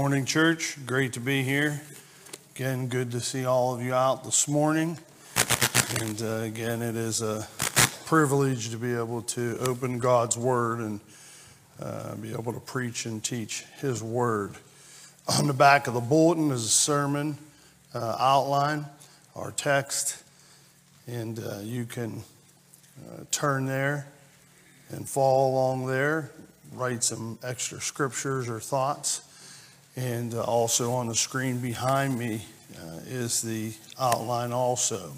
Morning, church. Great to be here. Again, good to see all of you out this morning. And uh, again, it is a privilege to be able to open God's Word and uh, be able to preach and teach His Word. On the back of the bulletin is a sermon uh, outline, our text, and uh, you can uh, turn there and follow along there, write some extra scriptures or thoughts. And uh, also on the screen behind me uh, is the outline also.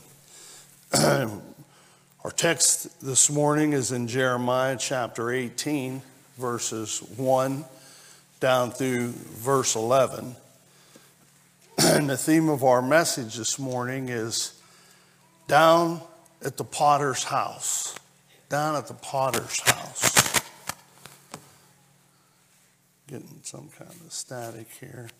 Our text this morning is in Jeremiah chapter 18, verses 1 down through verse 11. And the theme of our message this morning is down at the potter's house. Down at the potter's house. Getting some kind of static here.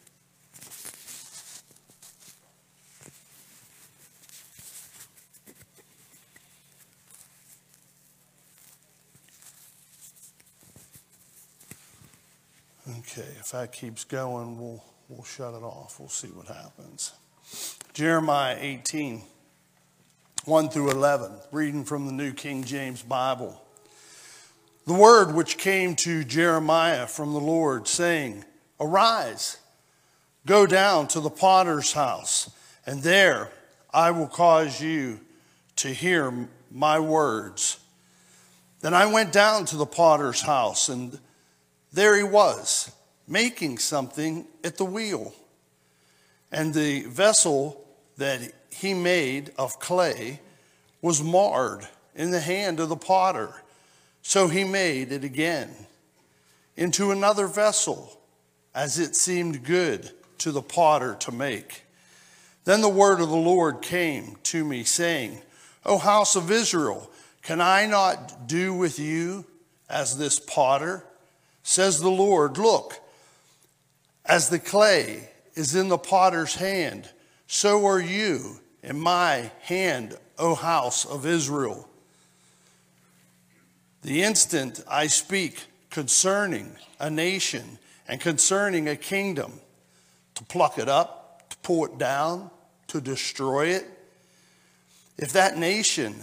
Okay, if that keeps going, we'll, we'll shut it off. We'll see what happens. Jeremiah 18, 1 through 11, reading from the New King James Bible. The word which came to Jeremiah from the Lord, saying, Arise, go down to the potter's house, and there I will cause you to hear my words. Then I went down to the potter's house, and there he was, making something at the wheel. And the vessel that he made of clay was marred in the hand of the potter. So he made it again into another vessel, as it seemed good to the potter to make. Then the word of the Lord came to me, saying, O house of Israel, can I not do with you as this potter? Says the Lord, Look, as the clay is in the potter's hand, so are you in my hand, O house of Israel. The instant I speak concerning a nation and concerning a kingdom, to pluck it up, to pull it down, to destroy it, if that nation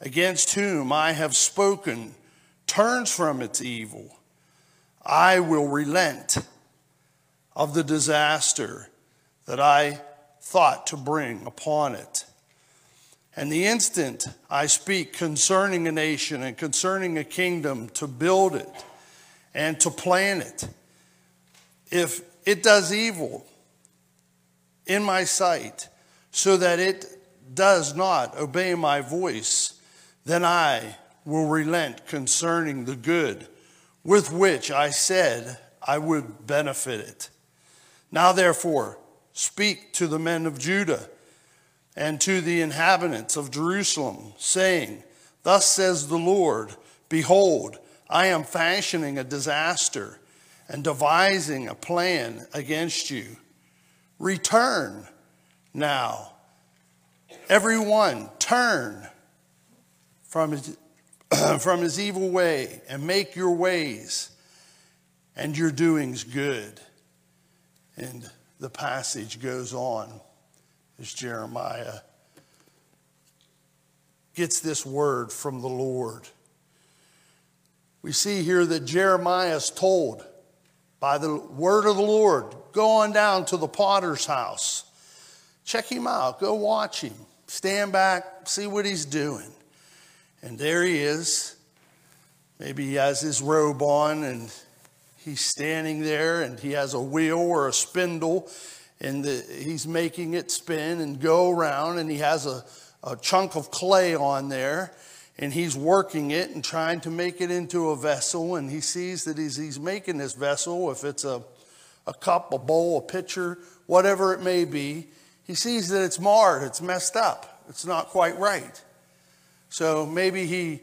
against whom I have spoken turns from its evil, I will relent of the disaster that I thought to bring upon it. And the instant I speak concerning a nation and concerning a kingdom to build it and to plan it, if it does evil in my sight so that it does not obey my voice, then I will relent concerning the good with which I said I would benefit it. Now, therefore, speak to the men of Judah and to the inhabitants of Jerusalem, saying, Thus says the Lord, Behold, I am fashioning a disaster and devising a plan against you. Return now. Everyone, turn from his, from his evil way and make your ways and your doings good. And the passage goes on as Jeremiah gets this word from the Lord. We see here that Jeremiah is told by the word of the Lord go on down to the potter's house. Check him out, go watch him, stand back, see what he's doing. And there he is. Maybe he has his robe on and he's standing there and he has a wheel or a spindle and the, he's making it spin and go around, and he has a, a chunk of clay on there, and he's working it and trying to make it into a vessel. And he sees that he's, he's making this vessel, if it's a, a cup, a bowl, a pitcher, whatever it may be, he sees that it's marred, it's messed up, it's not quite right. So maybe he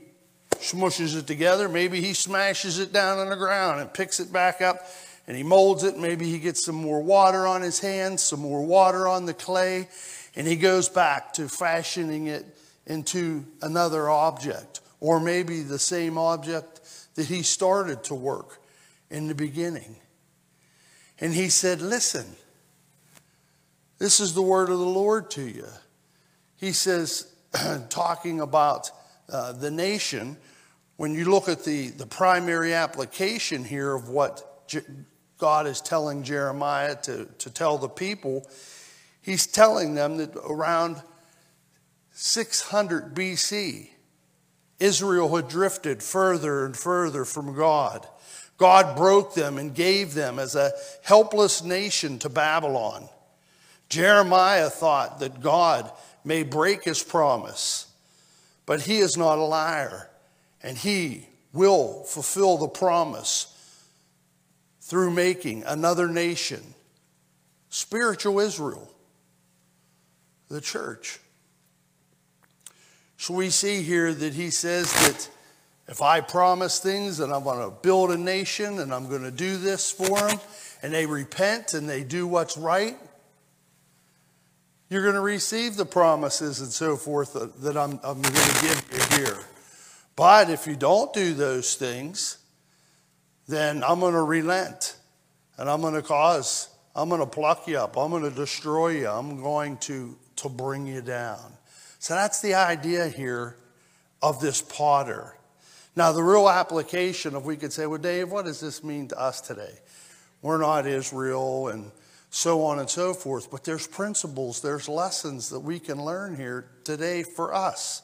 smushes it together, maybe he smashes it down on the ground and picks it back up and he molds it. Maybe he gets some more water on his hands, some more water on the clay, and he goes back to fashioning it into another object, or maybe the same object that he started to work in the beginning. And he said, Listen, this is the word of the Lord to you. He says, talking about uh, the nation, when you look at the, the primary application here of what God is telling Jeremiah to, to tell the people, he's telling them that around 600 BC, Israel had drifted further and further from God. God broke them and gave them as a helpless nation to Babylon. Jeremiah thought that God may break his promise, but he is not a liar, and he will fulfill the promise through making another nation, spiritual Israel, the church. So we see here that he says that if I promise things and I'm going to build a nation and I'm going to do this for them, and they repent and they do what's right, you're going to receive the promises and so forth that I'm, I'm going to give you here. But if you don't do those things, then I'm going to relent and I'm going to cause, I'm going to pluck you up, I'm going to destroy you, I'm going to, to bring you down. So that's the idea here of this potter. Now, the real application, if we could say, well, Dave, what does this mean to us today? We're not Israel and so on and so forth. But there's principles, there's lessons that we can learn here today for us.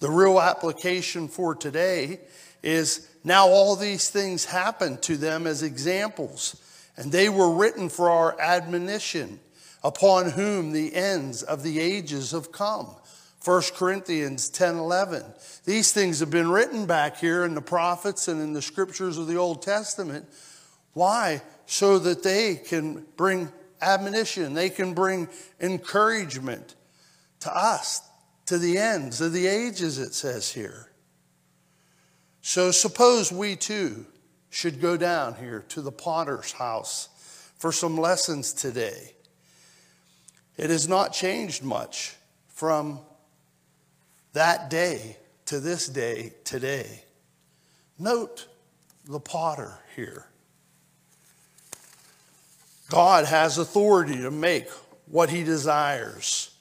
The real application for today is now all these things happen to them as examples, and they were written for our admonition, upon whom the ends of the ages have come. 1 Corinthians 10 11. These things have been written back here in the prophets and in the scriptures of the Old Testament. Why? so that they can bring admonition, they can bring encouragement to us, to the ends of the ages, it says here. So suppose we too should go down here to the potter's house for some lessons today. It has not changed much from that day to this day today. Note the potter here. God has authority to make what he desires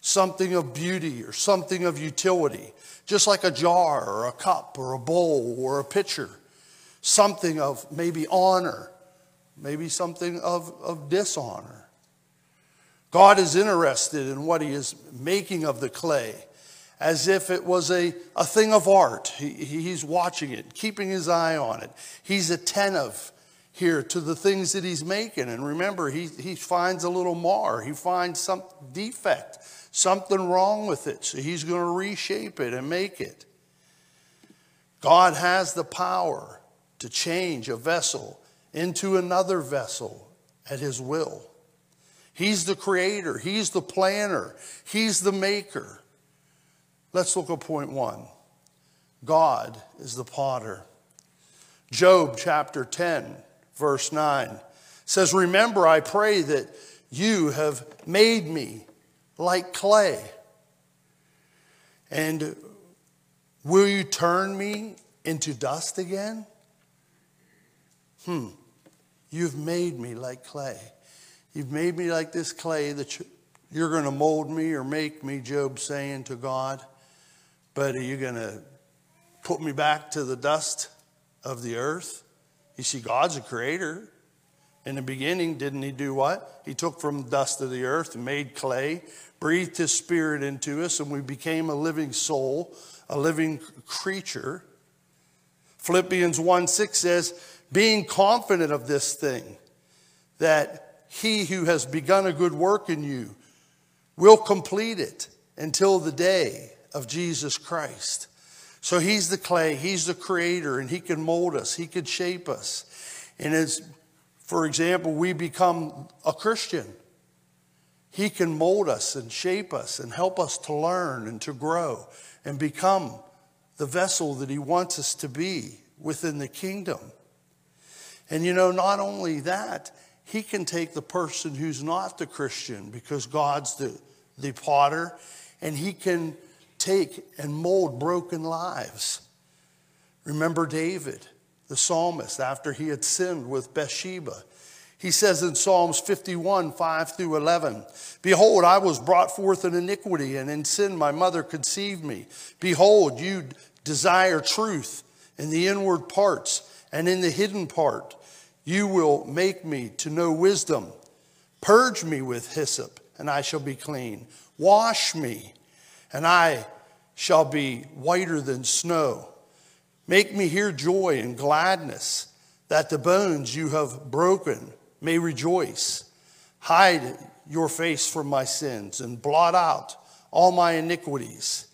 something of beauty or something of utility, just like a jar or a cup or a bowl or a pitcher, something of maybe honor, maybe something of, of dishonor. God is interested in what he is making of the clay as if it was a, a thing of art. He, he's watching it, keeping his eye on it. He's attentive here to the things that he's making. And remember, he, he finds a little mar, he finds some defect, something wrong with it. So he's going to reshape it and make it. God has the power to change a vessel into another vessel at his will. He's the creator, he's the planner, he's the maker. Let's look at point one God is the potter. Job chapter 10 verse 9 says, Remember, I pray that you have made me like clay. And will you turn me into dust again? Hmm. You've made me like clay. You've made me like this clay that you're going to mold me or make me, Job saying to God. But are you going to put me back to the dust of the earth? You see, God's a creator. In the beginning, didn't he do what? He took from the dust of the earth made clay, breathed his spirit into us, and we became a living soul, a living creature. Philippians 1 6 says, being confident of this thing, that he who has begun a good work in you will complete it until the day of Jesus Christ. So he's the clay, he's the creator, and he can mold us, he can shape us. And as, for example, we become a Christian, he can mold us and shape us and help us to learn and to grow and become the vessel that he wants us to be within the kingdom. And you know, not only that, he can take the person who's not the Christian because God's the, the potter, and he can take and mold broken lives. Remember David, the psalmist, after he had sinned with Bathsheba. He says in Psalms 51, 5 through 11, Behold, I was brought forth in iniquity, and in sin my mother conceived me. Behold, you desire truth in the inward parts, and in the hidden part you will make me to know wisdom. Purge me with hyssop, and I shall be clean. Wash me, and I shall be whiter than snow. Make me hear joy and gladness, that the bones you have broken may rejoice. Hide your face from my sins and blot out all my iniquities.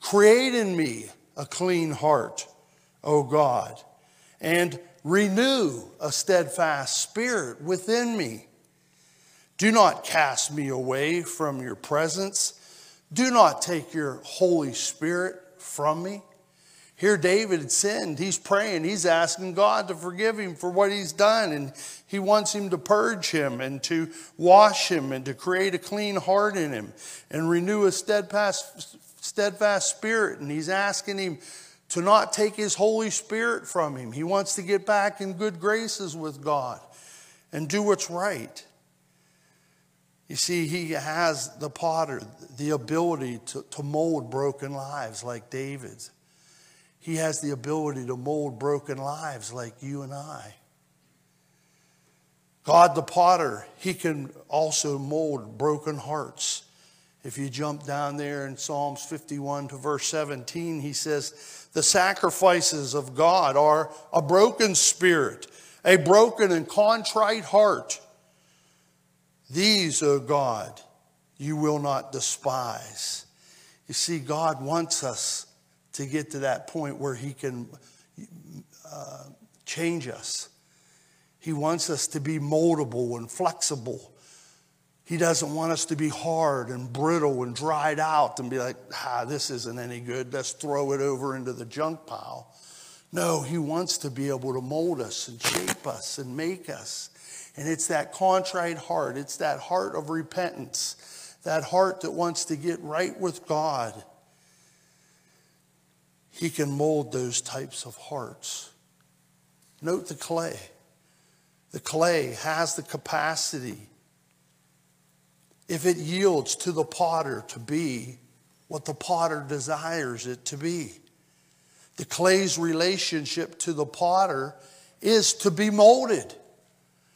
Create in me a clean heart, O God, and renew a steadfast spirit within me. Do not cast me away from your presence. Do not take your Holy Spirit from me. Here, David had sinned. He's praying. He's asking God to forgive him for what he's done. And he wants him to purge him and to wash him and to create a clean heart in him and renew a steadfast, steadfast spirit. And he's asking him to not take his Holy Spirit from him. He wants to get back in good graces with God and do what's right. You see, he has the potter, the ability to, to mold broken lives like David's. He has the ability to mold broken lives like you and I. God the potter, he can also mold broken hearts. If you jump down there in Psalms 51 to verse 17, he says, The sacrifices of God are a broken spirit, a broken and contrite heart. These, O God, you will not despise. You see, God wants us to get to that point where He can uh, change us. He wants us to be moldable and flexible. He doesn't want us to be hard and brittle and dried out and be like, ah, this isn't any good. Let's throw it over into the junk pile. No, He wants to be able to mold us and shape us and make us. And it's that contrite heart, it's that heart of repentance, that heart that wants to get right with God he can mold those types of hearts. Note the clay. The clay has the capacity, if it yields to the potter, to be what the potter desires it to be. The clay's relationship to the potter is to be molded.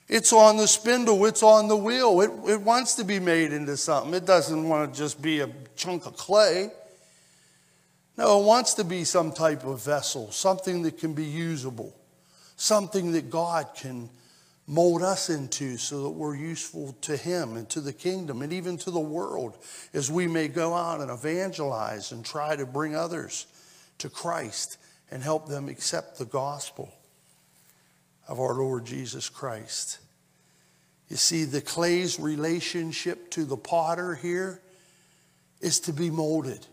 It's on the spindle, it's on the wheel. It, it wants to be made into something. It doesn't want to just be a chunk of clay. No, it wants to be some type of vessel, something that can be usable, something that God can mold us into so that we're useful to Him and to the kingdom and even to the world as we may go out and evangelize and try to bring others to Christ and help them accept the gospel of our Lord Jesus Christ. You see, the clay's relationship to the potter here is to be molded.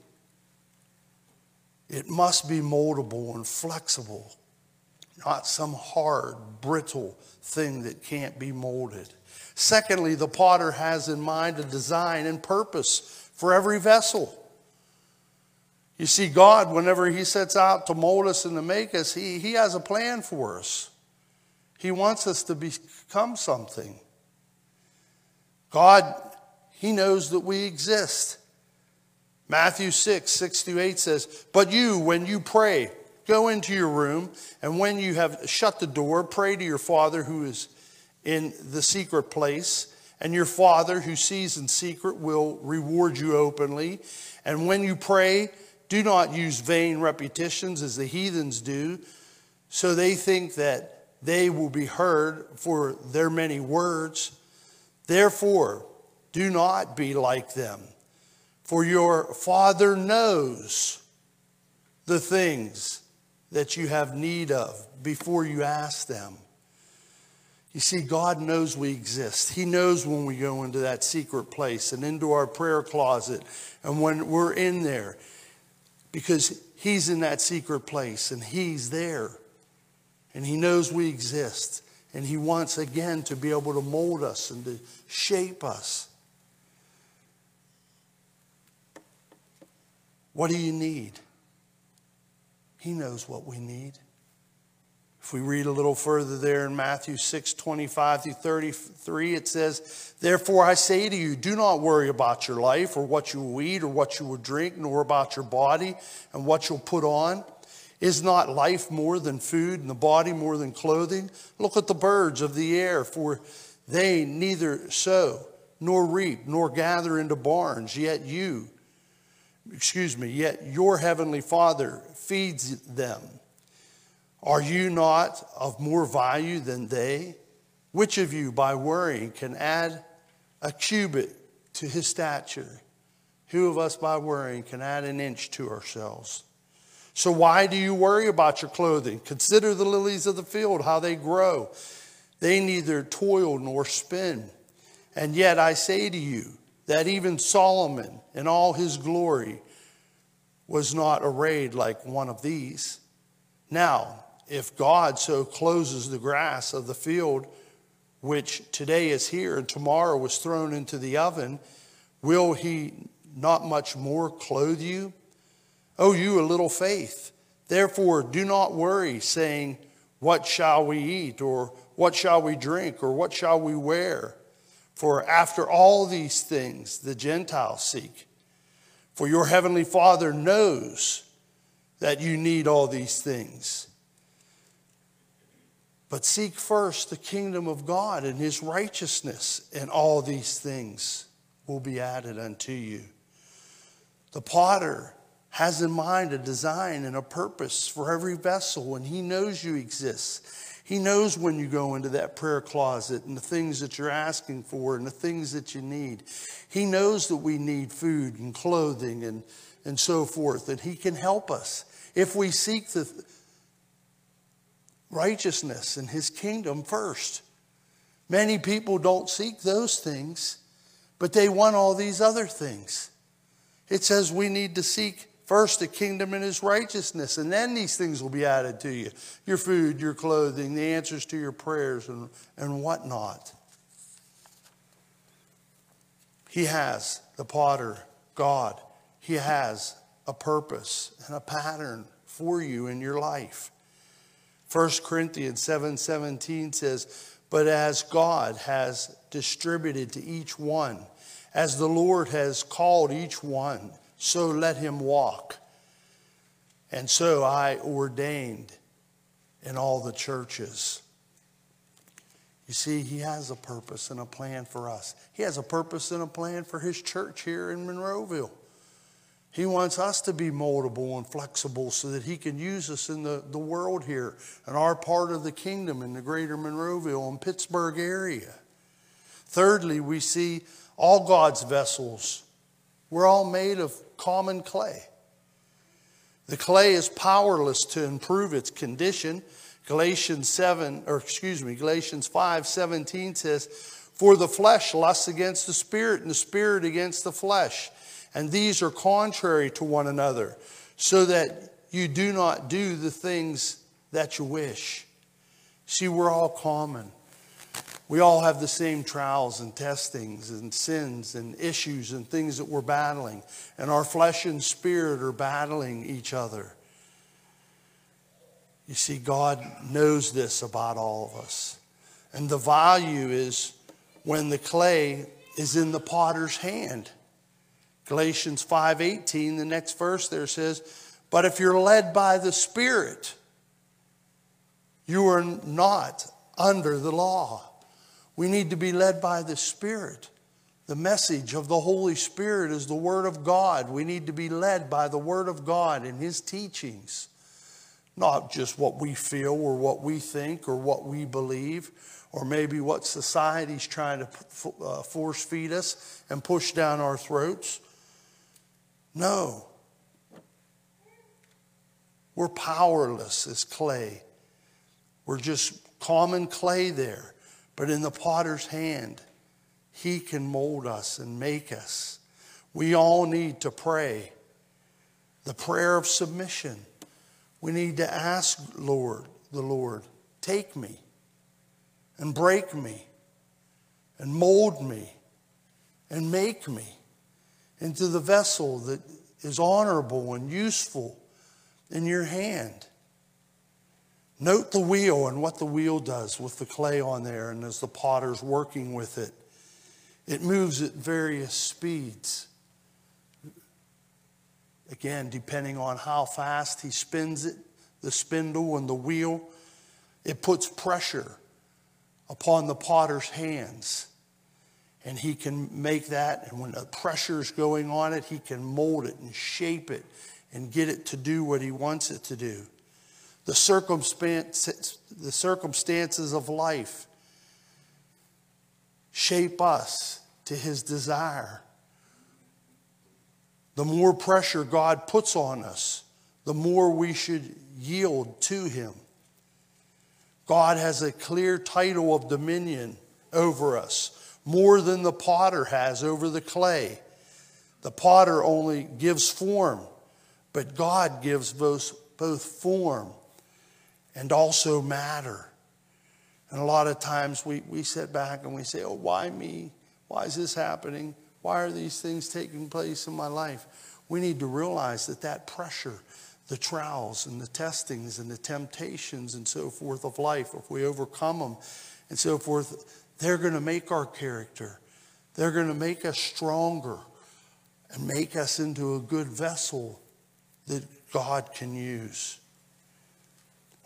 It must be moldable and flexible, not some hard, brittle thing that can't be molded. Secondly, the potter has in mind a design and purpose for every vessel. You see, God, whenever He sets out to mold us and to make us, He, he has a plan for us. He wants us to become something. God, He knows that we exist. Matthew 6, 6 through 8 says, But you, when you pray, go into your room, and when you have shut the door, pray to your Father who is in the secret place, and your Father who sees in secret will reward you openly. And when you pray, do not use vain repetitions as the heathens do, so they think that they will be heard for their many words. Therefore, do not be like them for your Father knows the things that you have need of before you ask them. You see, God knows we exist. He knows when we go into that secret place and into our prayer closet and when we're in there because He's in that secret place and He's there and He knows we exist. And He wants again to be able to mold us and to shape us. What do you need? He knows what we need. If we read a little further there in Matthew 6 25 through 33, it says, Therefore I say to you, do not worry about your life or what you will eat or what you will drink, nor about your body and what you'll put on. Is not life more than food and the body more than clothing? Look at the birds of the air, for they neither sow nor reap nor gather into barns, yet you, excuse me, yet your heavenly Father feeds them. Are you not of more value than they? Which of you, by worrying, can add a cubit to his stature? Who of us, by worrying, can add an inch to ourselves? So, why do you worry about your clothing? Consider the lilies of the field, how they grow. They neither toil nor spin. And yet, I say to you that even Solomon, in all his glory, was not arrayed like one of these. Now, if God so closes the grass of the field, which today is here and tomorrow was thrown into the oven, will he not much more clothe you? Oh, you a little faith. Therefore, do not worry, saying, What shall we eat? Or what shall we drink? Or what shall we wear? For after all these things the Gentiles seek. For your heavenly Father knows that you need all these things. But seek first the kingdom of God and his righteousness, and all these things will be added unto you. The potter has in mind a design and a purpose for every vessel, and he knows you exist. He knows when you go into that prayer closet and the things that you're asking for and the things that you need. He knows that we need food and clothing and, and so forth, and He can help us if we seek the righteousness and his kingdom first. Many people don't seek those things, but they want all these other things. It says we need to seek first the kingdom and his righteousness, and then these things will be added to you your food, your clothing, the answers to your prayers, and, and whatnot. He has, the potter, God, he has a purpose and a pattern for you in your life. 1 Corinthians 7 17 says, But as God has distributed to each one, as the Lord has called each one, so let him walk. And so I ordained in all the churches. You see, he has a purpose and a plan for us. He has a purpose and a plan for his church here in Monroeville. He wants us to be moldable and flexible so that He can use us in the, the world here and our part of the kingdom in the greater Monroeville and Pittsburgh area. Thirdly, we see all God's vessels. We're all made of common clay. The clay is powerless to improve its condition. Galatians 7, or excuse me, Galatians 5 17 says, For the flesh lusts against the spirit, and the spirit against the flesh and these are contrary to one another, so that you do not do the things that you wish. See, we're all common. We all have the same trials and testings and sins and issues and things that we're battling. And our flesh and spirit are battling each other. You see, God knows this about all of us. And the value is when the clay is in the potter's hand. Galatians 5:18, the next verse there says, "But if you're led by the Spirit, you are not under the law." We need to be led by the Spirit. The message of the Holy Spirit is the Word of God. We need to be led by the Word of God and His teachings, not just what we feel or what we think or what we believe, or maybe what society's trying to uh, force feed us and push down our throats. No. We're powerless as clay. We're just common clay there. But in the potter's hand, he can mold us and make us. We all need to pray the prayer of submission. We need to ask Lord, the Lord, take me and break me and mold me and make me into the vessel that is honorable and useful in your hand. Note the wheel and what the wheel does with the clay on there, and as the potter's working with it, it moves at various speeds. Again, depending on how fast he spins it, the spindle and the wheel, it puts pressure upon the potter's hands. And he can make that, and when the pressure is going on it, he can mold it and shape it and get it to do what he wants it to do the, circumstance, the circumstances of life shape us to his desire. The more pressure God puts on us, the more we should yield to him. God has a clear title of dominion over us, more than the potter has over the clay. The potter only gives form, but God gives both, both form and also matter. And a lot of times we, we sit back and we say, oh, why me? Why is this happening? Why are these things taking place in my life? We need to realize that that pressure, the trials and the testings and the temptations and so forth of life, if we overcome them and so forth, they're going to make our character. They're going to make us stronger and make us into a good vessel that God can use.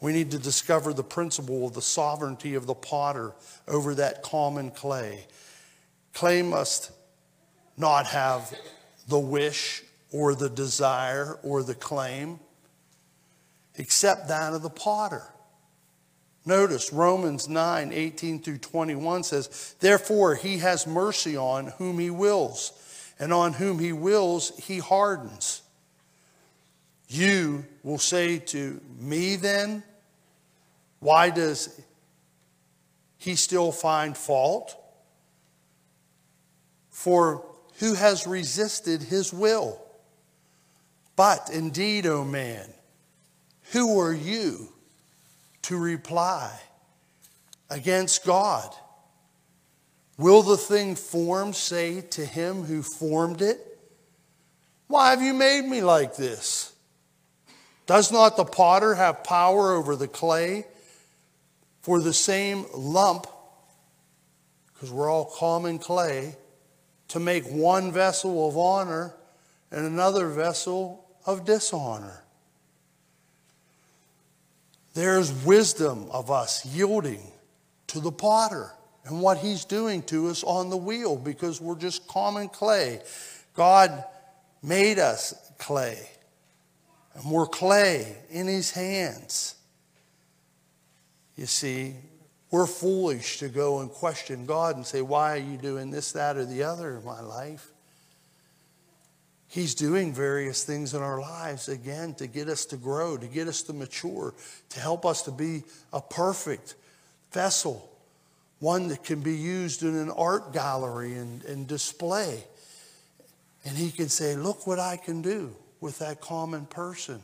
We need to discover the principle of the sovereignty of the potter over that common clay. Clay must not have the wish or the desire or the claim, except that of the potter. Notice Romans 9 18 through 21 says, Therefore he has mercy on whom he wills, and on whom he wills he hardens. You will say to me then, why does he still find fault? For who has resisted his will? But indeed, O oh man, who are you to reply against God? Will the thing formed say to him who formed it, Why have you made me like this? Does not the potter have power over the clay for the same lump, because we're all common clay, to make one vessel of honor and another vessel of dishonor? There's wisdom of us yielding to the potter and what he's doing to us on the wheel because we're just common clay. God made us clay. And we're clay in his hands. You see, we're foolish to go and question God and say, Why are you doing this, that, or the other in my life? He's doing various things in our lives, again, to get us to grow, to get us to mature, to help us to be a perfect vessel, one that can be used in an art gallery and, and display. And He can say, Look what I can do with that common person.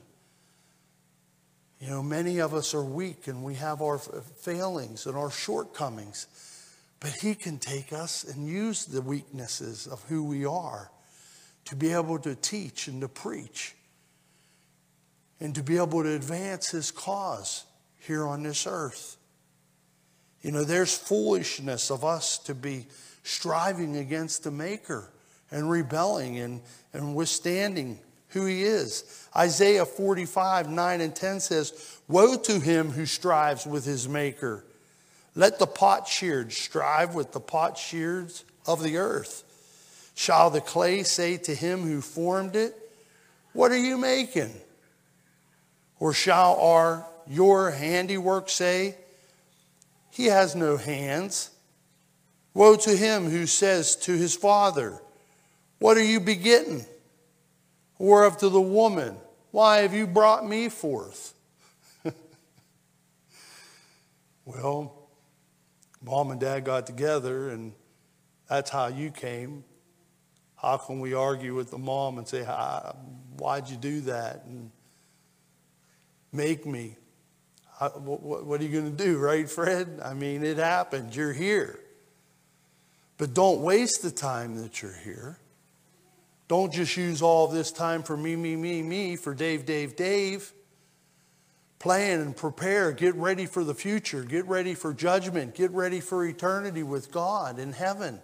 You know, many of us are weak and we have our uh, failings and our shortcomings, but He can take us and use the weaknesses of who we are to be able to teach and to preach and to be able to advance His cause here on this earth. You know, there's foolishness of us to be striving against the Maker and rebelling and, and withstanding who he is. Isaiah 45, 9 and 10 says, Woe to him who strives with his maker. Let the potsherds strive with the potsherds of the earth. Shall the clay say to him who formed it, What are you making? Or shall our your handiwork say, He has no hands? Woe to him who says to his father, What are you begetting? Whereof to the woman, Why have you brought me forth? well, mom and dad got together, and that's how you came. How can we argue with the mom and say, Why'd you do that? And make me. What are you going to do, right, Fred? I mean, it happened. You're here. But don't waste the time that you're here. Don't just use all this time for me, me, me, me, for Dave, Dave, Dave. plan and prepare, get ready for the future, get ready for judgment, get ready for eternity with God in heaven,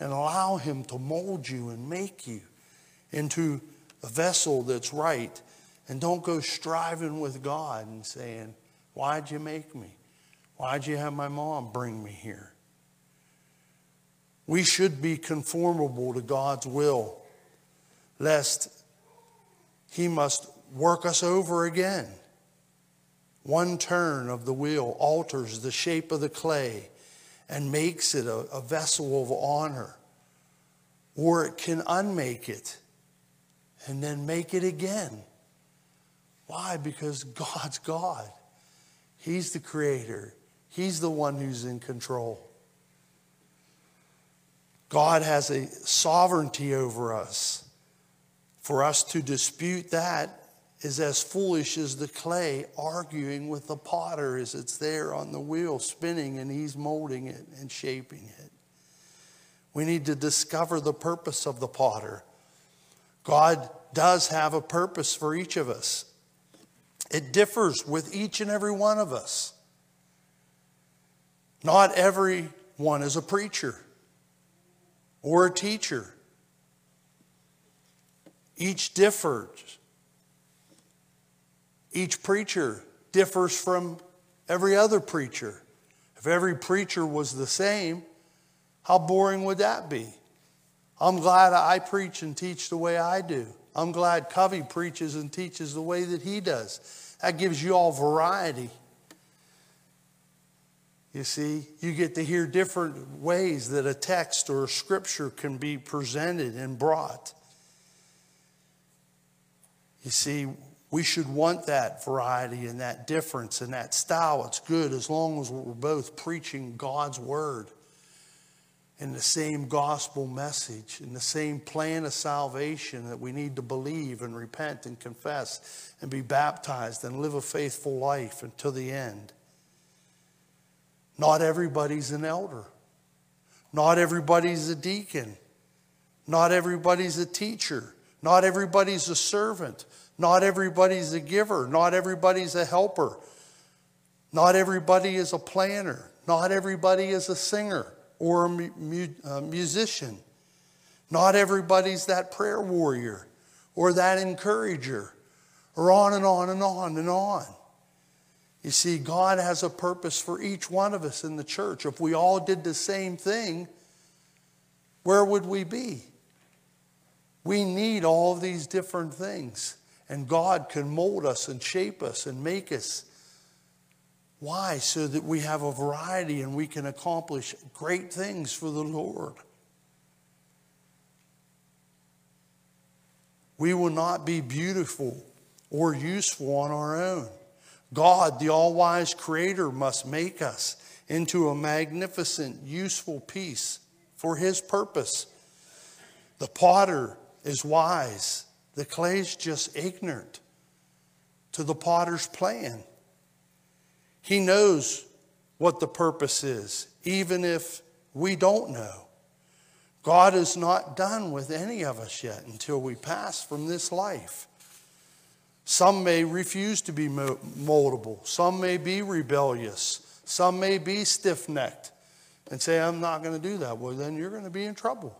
and allow Him to mold you and make you into a vessel that's right. And don't go striving with God and saying, Why'd you make me? Why'd you have my mom bring me here? We should be conformable to God's will, lest He must work us over again. One turn of the wheel alters the shape of the clay and makes it a, a vessel of honor. Or it can unmake it and then make it again. Why? Because God's God. He's the creator, He's the one who's in control. God has a sovereignty over us. For us to dispute that is as foolish as the clay arguing with the potter as it's there on the wheel spinning and he's molding it and shaping it. We need to discover the purpose of the potter. God does have a purpose for each of us. It differs with each and every one of us. Not everyone is a preacher or a teacher. Each differs. Each preacher differs from every other preacher. If every preacher was the same, how boring would that be? I'm glad I preach and teach the way I do. I'm glad Covey preaches and teaches the way that he does. That gives you all variety. You see, you get to hear different ways that a text or a scripture can be presented and brought. You see, we should want that variety and that difference and that style. It's good as long as we're both preaching God's word and the same gospel message and the same plan of salvation that we need to believe and repent and confess and be baptized and live a faithful life until the end. Not everybody's an elder. Not everybody's a deacon. Not everybody's a teacher. Not everybody's a servant. Not everybody's a giver. Not everybody's a helper. Not everybody is a planner. Not everybody is a singer or a, mu- a uh, musician. Not everybody's that prayer warrior or that encourager, or on and on and on and on. You see, God has a purpose for each one of us in the church. If we all did the same thing, where would we be? We need all these different things. And God can mold us and shape us and make us. Why? So that we have a variety and we can accomplish great things for the Lord. We will not be beautiful or useful on our own. God, the all wise creator, must make us into a magnificent, useful piece for his purpose. The potter is wise the clay's just ignorant to the potter's plan. He knows what the purpose is, even if we don't know. God is not done with any of us yet until we pass from this life. Some may refuse to be moldable. Some may be rebellious. Some may be stiff necked and say, I'm not going to do that. Well, then you're going to be in trouble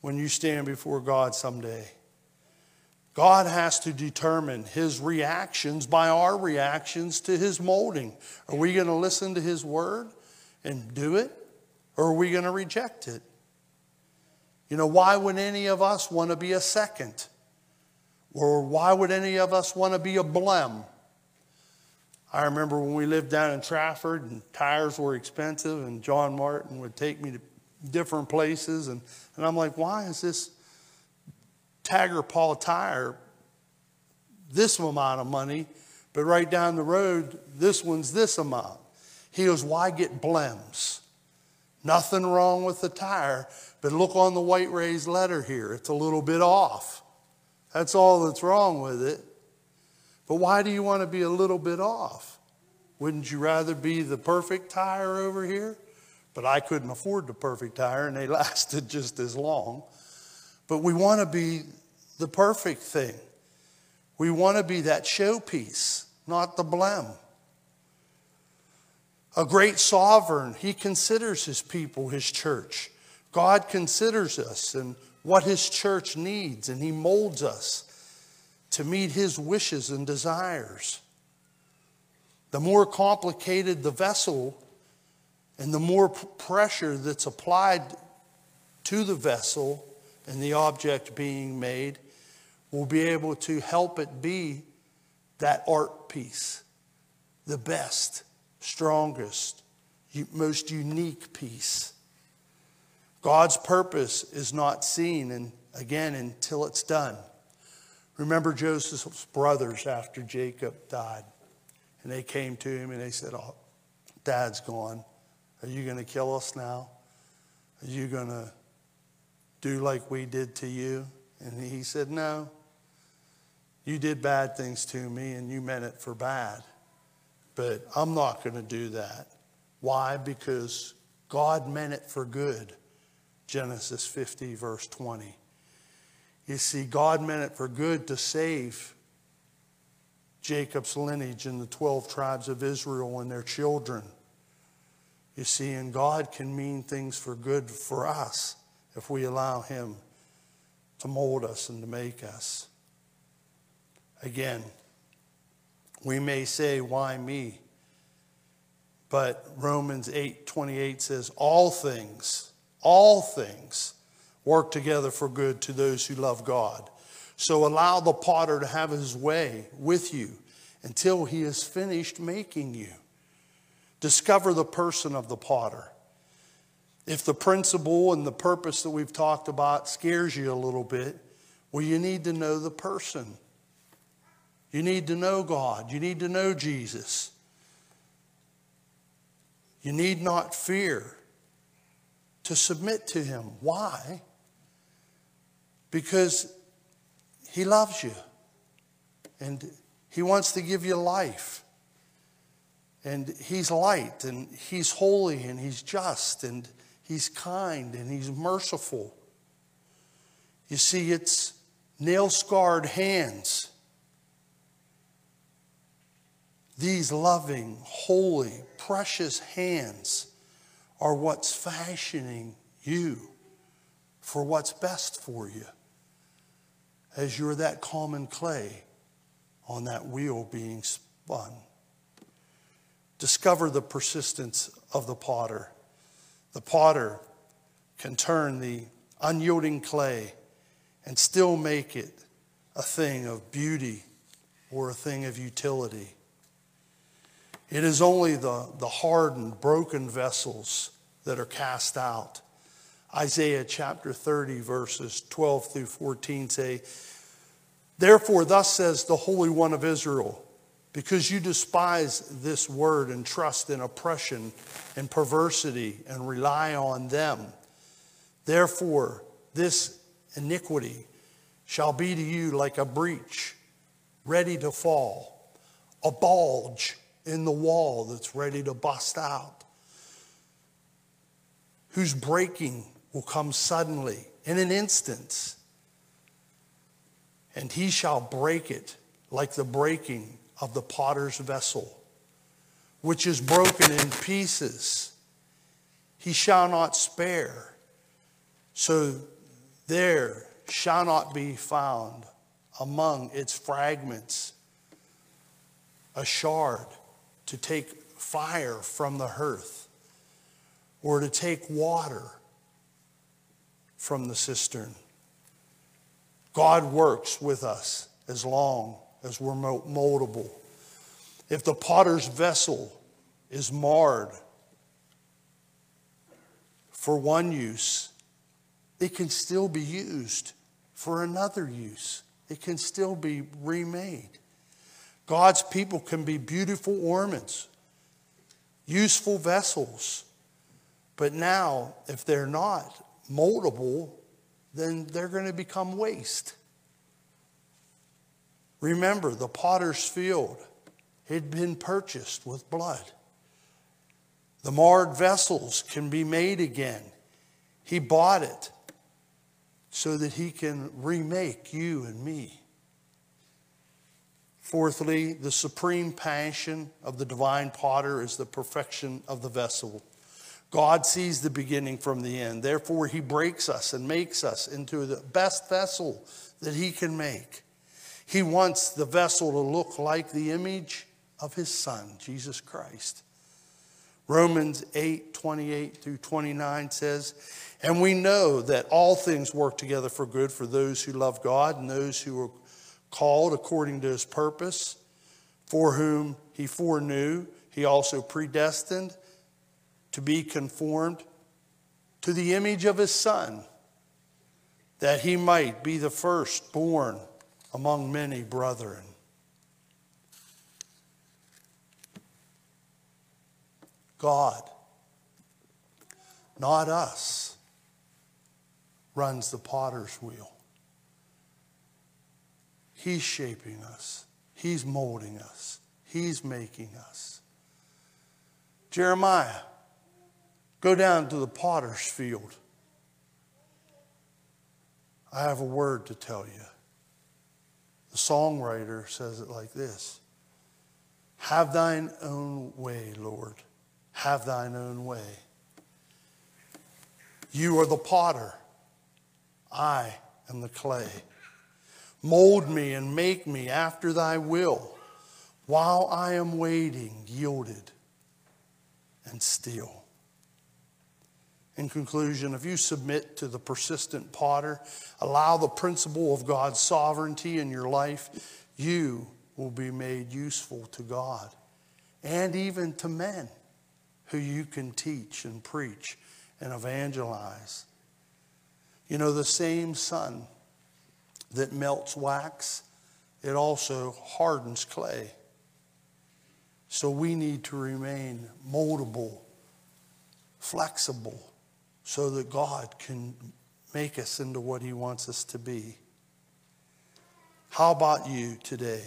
when you stand before God someday. God has to determine his reactions by our reactions to his molding. Are we going to listen to his word and do it, or are we going to reject it? You know, why would any of us want to be a second? Or why would any of us want to be a blem? I remember when we lived down in Trafford and tires were expensive, and John Martin would take me to different places. And, and I'm like, why is this Tiger Paw tire this amount of money, but right down the road, this one's this amount? He goes, why get blems? Nothing wrong with the tire, but look on the white raised letter here. It's a little bit off. That's all that's wrong with it. But why do you want to be a little bit off? Wouldn't you rather be the perfect tire over here? But I couldn't afford the perfect tire, and they lasted just as long. But we want to be the perfect thing. We want to be that showpiece, not the blem. A great sovereign, he considers his people, his church. God considers us and what his church needs, and he molds us to meet his wishes and desires. The more complicated the vessel and the more pressure that's applied to the vessel and the object being made, will be able to help it be that art piece, the best, strongest, most unique piece. God's purpose is not seen, and again, until it's done. Remember Joseph's brothers after Jacob died. And they came to him and they said, Oh, dad's gone. Are you going to kill us now? Are you going to do like we did to you? And he said, No. You did bad things to me and you meant it for bad. But I'm not going to do that. Why? Because God meant it for good. Genesis 50, verse 20. You see, God meant it for good to save Jacob's lineage and the 12 tribes of Israel and their children. You see, and God can mean things for good for us if we allow Him to mold us and to make us. Again, we may say, Why me? But Romans 8 28 says, All things, all things work together for good to those who love God. So allow the potter to have his way with you until he is finished making you. Discover the person of the potter. If the principle and the purpose that we've talked about scares you a little bit, well, you need to know the person. You need to know God. You need to know Jesus. You need not fear to submit to Him. Why? because He loves you and He wants to give you life. And He's light and He's holy and He's just and He's kind and He's merciful. You see, it's nail scarred hands. These loving, holy, precious hands are what's fashioning you for what's best for you as you're that common clay on that wheel being spun. Discover the persistence of the potter. The potter can turn the unyielding clay and still make it a thing of beauty or a thing of utility. It is only the, the hardened, broken vessels that are cast out Isaiah chapter 30, verses 12 through 14 say, Therefore, thus says the Holy One of Israel, because you despise this word and trust in oppression and perversity and rely on them. Therefore, this iniquity shall be to you like a breach ready to fall, a bulge in the wall that's ready to bust out, whose breaking will come suddenly in an instant, and he shall break it like the breaking of the potter's vessel, which is broken in pieces. He shall not spare, so there shall not be found among its fragments a shard to take fire from the hearth or to take water from the cistern. God works with us as long as we're moldable. If the potter's vessel is marred for one use, it can still be used for another use. It can still be remade. God's people can be beautiful ornaments, useful vessels. But now, if they're not, moldable, then they're going to become waste. Remember, the potter's field had been purchased with blood. The marred vessels can be made again. He bought it so that he can remake you and me. Fourthly, the supreme passion of the divine potter is the perfection of the vessel. God sees the beginning from the end. Therefore, he breaks us and makes us into the best vessel that he can make. He wants the vessel to look like the image of his son, Jesus Christ. Romans 8, 28 through 29 says, And we know that all things work together for good for those who love God and those who are called according to his purpose, for whom he foreknew, he also predestined to be conformed to the image of his son, that he might be the firstborn among many brethren. God, not us, runs the potter's wheel. He's shaping us, He's molding us, He's making us. Jeremiah, go down to the potter's field. I have a word to tell you. The songwriter says it like this Have thine own way, Lord. Have thine own way. You are the potter. I am the clay. Mold me and make me after thy will while I am waiting, yielded and still. In conclusion, if you submit to the persistent potter, allow the principle of God's sovereignty in your life, you will be made useful to God and even to men who you can teach and preach and evangelize. You know, the same sun that melts wax, it also hardens clay. So we need to remain moldable, flexible, so that God can make us into what He wants us to be. How about you today?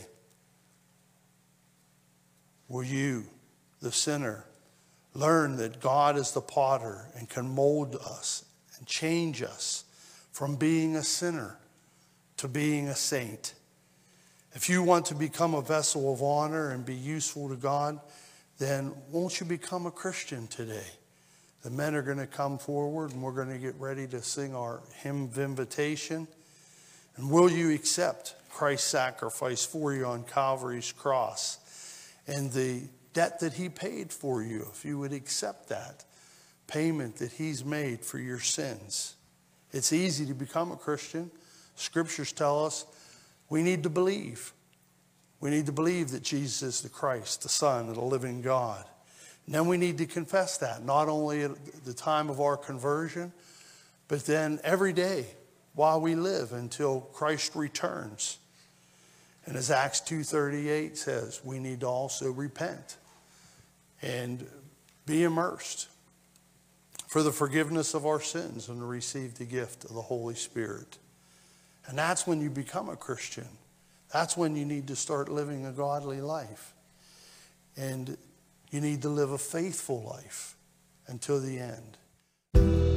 Will you, the sinner, learn that God is the potter and can mold us and change us from being a sinner to being a saint. If you want to become a vessel of honor and be useful to God, then won't you become a Christian today? The men are going to come forward and we're going to get ready to sing our hymn of invitation. And will you accept Christ's sacrifice for you on Calvary's cross and the debt that he paid for you, if you would accept that payment that he's made for your sins? It's easy to become a Christian. Scriptures tell us we need to believe. We need to believe that Jesus is the Christ, the Son of the living God. And then we need to confess that, not only at the time of our conversion, but then every day while we live until Christ returns. And as Acts 2:38 says, we need to also repent and be immersed for the forgiveness of our sins and receive the gift of the Holy Spirit. And that's when you become a Christian. That's when you need to start living a godly life. And you need to live a faithful life until the end.